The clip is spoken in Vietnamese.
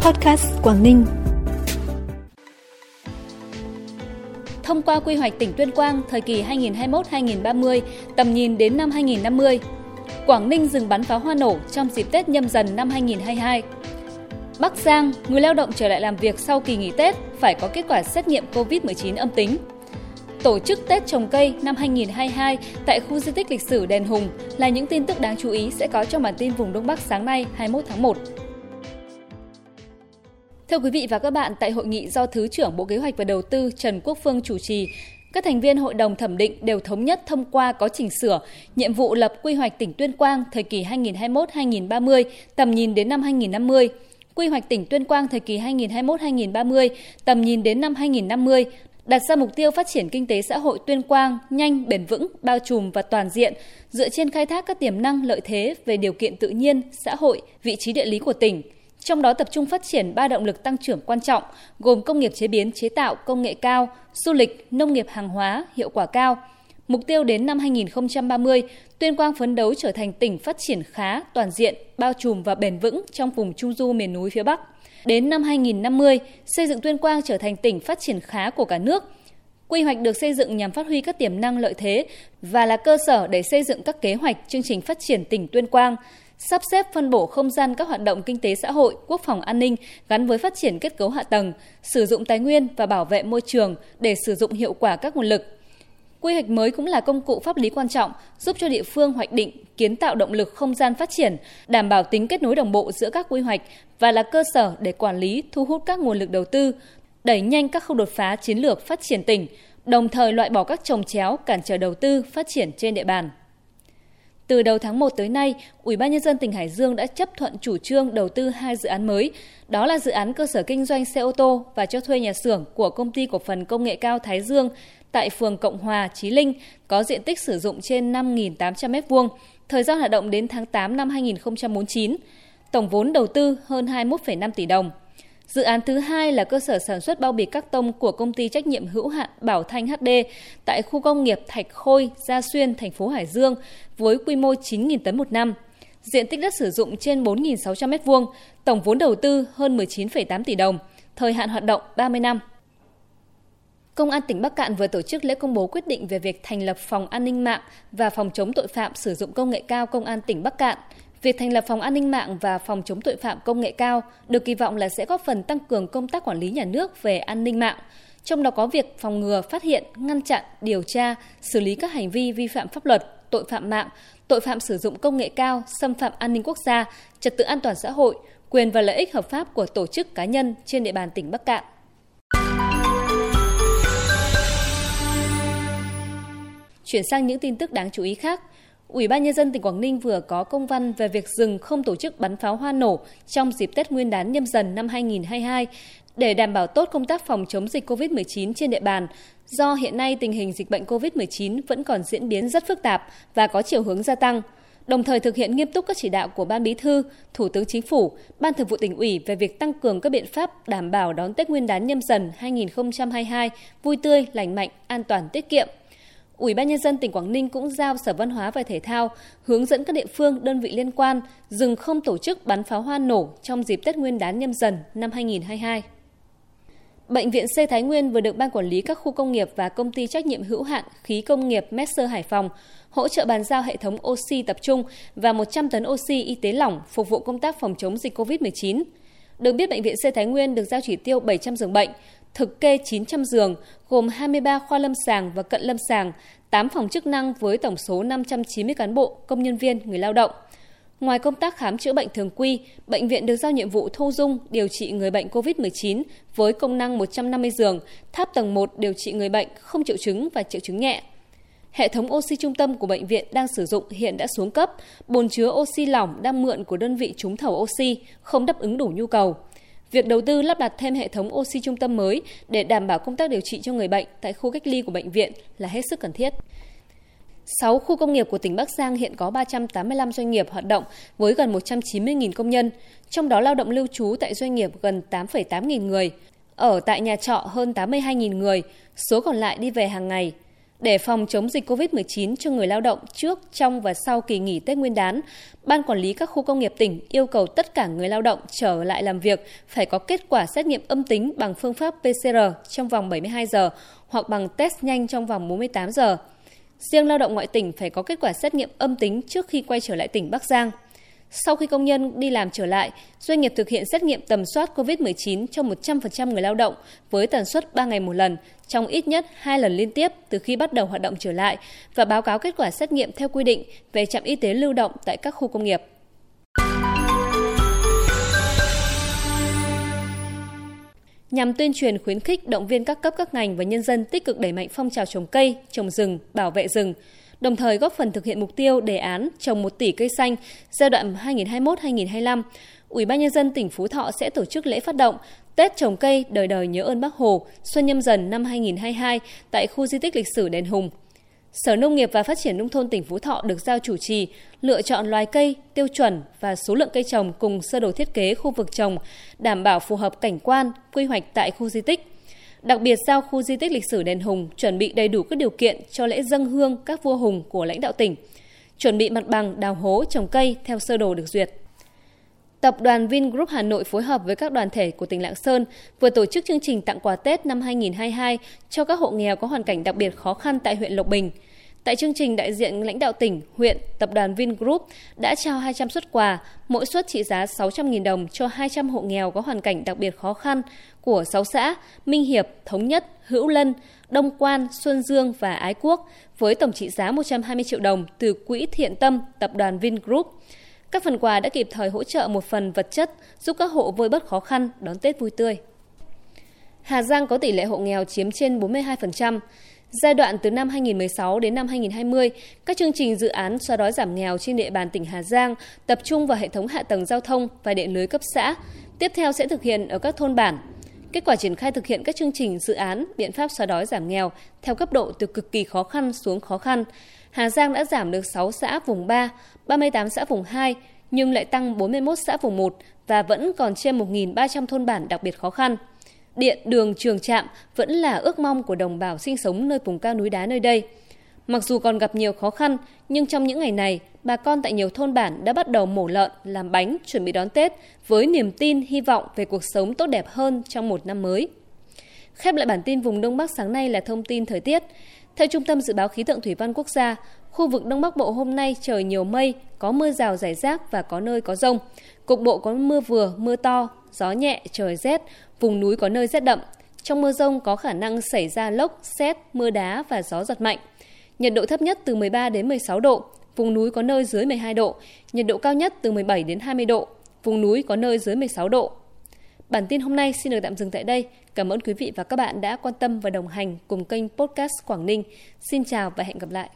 Podcast Quảng Ninh. Thông qua quy hoạch tỉnh Tuyên Quang thời kỳ 2021-2030, tầm nhìn đến năm 2050. Quảng Ninh dừng bắn pháo hoa nổ trong dịp Tết nhâm dần năm 2022. Bắc Giang, người lao động trở lại làm việc sau kỳ nghỉ Tết phải có kết quả xét nghiệm COVID-19 âm tính. Tổ chức Tết trồng cây năm 2022 tại khu di tích lịch sử Đền Hùng là những tin tức đáng chú ý sẽ có trong bản tin vùng Đông Bắc sáng nay 21 tháng 1. Thưa quý vị và các bạn, tại hội nghị do Thứ trưởng Bộ Kế hoạch và Đầu tư Trần Quốc Phương chủ trì, các thành viên hội đồng thẩm định đều thống nhất thông qua có chỉnh sửa nhiệm vụ lập quy hoạch tỉnh Tuyên Quang thời kỳ 2021-2030, tầm nhìn đến năm 2050, quy hoạch tỉnh Tuyên Quang thời kỳ 2021-2030, tầm nhìn đến năm 2050, đặt ra mục tiêu phát triển kinh tế xã hội Tuyên Quang nhanh, bền vững, bao trùm và toàn diện, dựa trên khai thác các tiềm năng lợi thế về điều kiện tự nhiên, xã hội, vị trí địa lý của tỉnh – trong đó tập trung phát triển ba động lực tăng trưởng quan trọng, gồm công nghiệp chế biến chế tạo công nghệ cao, du lịch, nông nghiệp hàng hóa hiệu quả cao. Mục tiêu đến năm 2030, Tuyên Quang phấn đấu trở thành tỉnh phát triển khá, toàn diện, bao trùm và bền vững trong vùng Trung du miền núi phía Bắc. Đến năm 2050, xây dựng Tuyên Quang trở thành tỉnh phát triển khá của cả nước. Quy hoạch được xây dựng nhằm phát huy các tiềm năng lợi thế và là cơ sở để xây dựng các kế hoạch chương trình phát triển tỉnh Tuyên Quang, sắp xếp phân bổ không gian các hoạt động kinh tế xã hội, quốc phòng an ninh gắn với phát triển kết cấu hạ tầng, sử dụng tài nguyên và bảo vệ môi trường để sử dụng hiệu quả các nguồn lực. Quy hoạch mới cũng là công cụ pháp lý quan trọng giúp cho địa phương hoạch định, kiến tạo động lực không gian phát triển, đảm bảo tính kết nối đồng bộ giữa các quy hoạch và là cơ sở để quản lý, thu hút các nguồn lực đầu tư, đẩy nhanh các khâu đột phá chiến lược phát triển tỉnh, đồng thời loại bỏ các trồng chéo cản trở đầu tư phát triển trên địa bàn. Từ đầu tháng 1 tới nay, Ủy ban nhân dân tỉnh Hải Dương đã chấp thuận chủ trương đầu tư hai dự án mới, đó là dự án cơ sở kinh doanh xe ô tô và cho thuê nhà xưởng của công ty cổ phần công nghệ cao Thái Dương tại phường Cộng Hòa, Chí Linh có diện tích sử dụng trên 5.800 m2, thời gian hoạt động đến tháng 8 năm 2049. Tổng vốn đầu tư hơn 21,5 tỷ đồng. Dự án thứ hai là cơ sở sản xuất bao bì các tông của công ty trách nhiệm hữu hạn Bảo Thanh HD tại khu công nghiệp Thạch Khôi, Gia Xuyên, thành phố Hải Dương với quy mô 9.000 tấn một năm. Diện tích đất sử dụng trên 4.600 m2, tổng vốn đầu tư hơn 19,8 tỷ đồng, thời hạn hoạt động 30 năm. Công an tỉnh Bắc Cạn vừa tổ chức lễ công bố quyết định về việc thành lập phòng an ninh mạng và phòng chống tội phạm sử dụng công nghệ cao Công an tỉnh Bắc Cạn Việc thành lập phòng an ninh mạng và phòng chống tội phạm công nghệ cao được kỳ vọng là sẽ góp phần tăng cường công tác quản lý nhà nước về an ninh mạng, trong đó có việc phòng ngừa, phát hiện, ngăn chặn, điều tra, xử lý các hành vi vi phạm pháp luật, tội phạm mạng, tội phạm sử dụng công nghệ cao, xâm phạm an ninh quốc gia, trật tự an toàn xã hội, quyền và lợi ích hợp pháp của tổ chức cá nhân trên địa bàn tỉnh Bắc Cạn. Chuyển sang những tin tức đáng chú ý khác, Ủy ban nhân dân tỉnh Quảng Ninh vừa có công văn về việc dừng không tổ chức bắn pháo hoa nổ trong dịp Tết Nguyên đán nhâm dần năm 2022 để đảm bảo tốt công tác phòng chống dịch COVID-19 trên địa bàn. Do hiện nay tình hình dịch bệnh COVID-19 vẫn còn diễn biến rất phức tạp và có chiều hướng gia tăng, đồng thời thực hiện nghiêm túc các chỉ đạo của Ban Bí thư, Thủ tướng Chính phủ, Ban Thường vụ tỉnh ủy về việc tăng cường các biện pháp đảm bảo đón Tết Nguyên đán nhâm dần 2022 vui tươi, lành mạnh, an toàn, tiết kiệm, Ủy ban nhân dân tỉnh Quảng Ninh cũng giao Sở Văn hóa và Thể thao hướng dẫn các địa phương, đơn vị liên quan dừng không tổ chức bắn pháo hoa nổ trong dịp Tết Nguyên đán nhâm dần năm 2022. Bệnh viện C Thái Nguyên vừa được Ban Quản lý các khu công nghiệp và công ty trách nhiệm hữu hạn khí công nghiệp Messer Hải Phòng hỗ trợ bàn giao hệ thống oxy tập trung và 100 tấn oxy y tế lỏng phục vụ công tác phòng chống dịch COVID-19. Được biết, Bệnh viện C Thái Nguyên được giao chỉ tiêu 700 giường bệnh, thực kê 900 giường, gồm 23 khoa lâm sàng và cận lâm sàng, 8 phòng chức năng với tổng số 590 cán bộ, công nhân viên, người lao động. Ngoài công tác khám chữa bệnh thường quy, bệnh viện được giao nhiệm vụ thu dung điều trị người bệnh COVID-19 với công năng 150 giường, tháp tầng 1 điều trị người bệnh không triệu chứng và triệu chứng nhẹ. Hệ thống oxy trung tâm của bệnh viện đang sử dụng hiện đã xuống cấp, bồn chứa oxy lỏng đang mượn của đơn vị trúng thầu oxy, không đáp ứng đủ nhu cầu. Việc đầu tư lắp đặt thêm hệ thống oxy trung tâm mới để đảm bảo công tác điều trị cho người bệnh tại khu cách ly của bệnh viện là hết sức cần thiết. 6 khu công nghiệp của tỉnh Bắc Giang hiện có 385 doanh nghiệp hoạt động với gần 190.000 công nhân, trong đó lao động lưu trú tại doanh nghiệp gần 8,8 nghìn người, ở tại nhà trọ hơn 82.000 người, số còn lại đi về hàng ngày. Để phòng chống dịch COVID-19 cho người lao động trước, trong và sau kỳ nghỉ Tết Nguyên đán, Ban Quản lý các khu công nghiệp tỉnh yêu cầu tất cả người lao động trở lại làm việc phải có kết quả xét nghiệm âm tính bằng phương pháp PCR trong vòng 72 giờ hoặc bằng test nhanh trong vòng 48 giờ. Riêng lao động ngoại tỉnh phải có kết quả xét nghiệm âm tính trước khi quay trở lại tỉnh Bắc Giang. Sau khi công nhân đi làm trở lại, doanh nghiệp thực hiện xét nghiệm tầm soát COVID-19 cho 100% người lao động với tần suất 3 ngày một lần, trong ít nhất 2 lần liên tiếp từ khi bắt đầu hoạt động trở lại và báo cáo kết quả xét nghiệm theo quy định về trạm y tế lưu động tại các khu công nghiệp. nhằm tuyên truyền khuyến khích động viên các cấp các ngành và nhân dân tích cực đẩy mạnh phong trào trồng cây, trồng rừng, bảo vệ rừng, đồng thời góp phần thực hiện mục tiêu đề án trồng 1 tỷ cây xanh giai đoạn 2021-2025. Ủy ban nhân dân tỉnh Phú Thọ sẽ tổ chức lễ phát động Tết trồng cây đời đời nhớ ơn Bác Hồ xuân nhâm dần năm 2022 tại khu di tích lịch sử Đền Hùng. Sở Nông nghiệp và Phát triển Nông thôn tỉnh Phú Thọ được giao chủ trì lựa chọn loài cây, tiêu chuẩn và số lượng cây trồng cùng sơ đồ thiết kế khu vực trồng, đảm bảo phù hợp cảnh quan, quy hoạch tại khu di tích. Đặc biệt giao khu di tích lịch sử Đền Hùng chuẩn bị đầy đủ các điều kiện cho lễ dân hương các vua hùng của lãnh đạo tỉnh, chuẩn bị mặt bằng đào hố trồng cây theo sơ đồ được duyệt. Tập đoàn Vingroup Hà Nội phối hợp với các đoàn thể của tỉnh Lạng Sơn vừa tổ chức chương trình tặng quà Tết năm 2022 cho các hộ nghèo có hoàn cảnh đặc biệt khó khăn tại huyện Lộc Bình. Tại chương trình, đại diện lãnh đạo tỉnh, huyện, tập đoàn Vingroup đã trao 200 xuất quà, mỗi suất trị giá 600.000 đồng cho 200 hộ nghèo có hoàn cảnh đặc biệt khó khăn của 6 xã Minh Hiệp, Thống Nhất, Hữu Lân, Đông Quan, Xuân Dương và Ái Quốc với tổng trị giá 120 triệu đồng từ Quỹ Thiện Tâm, tập đoàn Vingroup. Các phần quà đã kịp thời hỗ trợ một phần vật chất giúp các hộ vơi bớt khó khăn đón Tết vui tươi. Hà Giang có tỷ lệ hộ nghèo chiếm trên 42%. Giai đoạn từ năm 2016 đến năm 2020, các chương trình dự án xóa đói giảm nghèo trên địa bàn tỉnh Hà Giang tập trung vào hệ thống hạ tầng giao thông và điện lưới cấp xã. Tiếp theo sẽ thực hiện ở các thôn bản. Kết quả triển khai thực hiện các chương trình dự án, biện pháp xóa đói giảm nghèo theo cấp độ từ cực kỳ khó khăn xuống khó khăn. Hà Giang đã giảm được 6 xã vùng 3, 38 xã vùng 2, nhưng lại tăng 41 xã vùng 1 và vẫn còn trên 1.300 thôn bản đặc biệt khó khăn. Điện, đường, trường trạm vẫn là ước mong của đồng bào sinh sống nơi vùng cao núi đá nơi đây. Mặc dù còn gặp nhiều khó khăn, nhưng trong những ngày này, bà con tại nhiều thôn bản đã bắt đầu mổ lợn, làm bánh, chuẩn bị đón Tết với niềm tin, hy vọng về cuộc sống tốt đẹp hơn trong một năm mới. Khép lại bản tin vùng Đông Bắc sáng nay là thông tin thời tiết. Theo Trung tâm Dự báo Khí tượng Thủy văn Quốc gia, khu vực Đông Bắc Bộ hôm nay trời nhiều mây, có mưa rào rải rác và có nơi có rông. Cục bộ có mưa vừa, mưa to, gió nhẹ, trời rét, vùng núi có nơi rét đậm. Trong mưa rông có khả năng xảy ra lốc, xét, mưa đá và gió giật mạnh. Nhiệt độ thấp nhất từ 13 đến 16 độ, vùng núi có nơi dưới 12 độ, nhiệt độ cao nhất từ 17 đến 20 độ, vùng núi có nơi dưới 16 độ. Bản tin hôm nay xin được tạm dừng tại đây. Cảm ơn quý vị và các bạn đã quan tâm và đồng hành cùng kênh Podcast Quảng Ninh. Xin chào và hẹn gặp lại.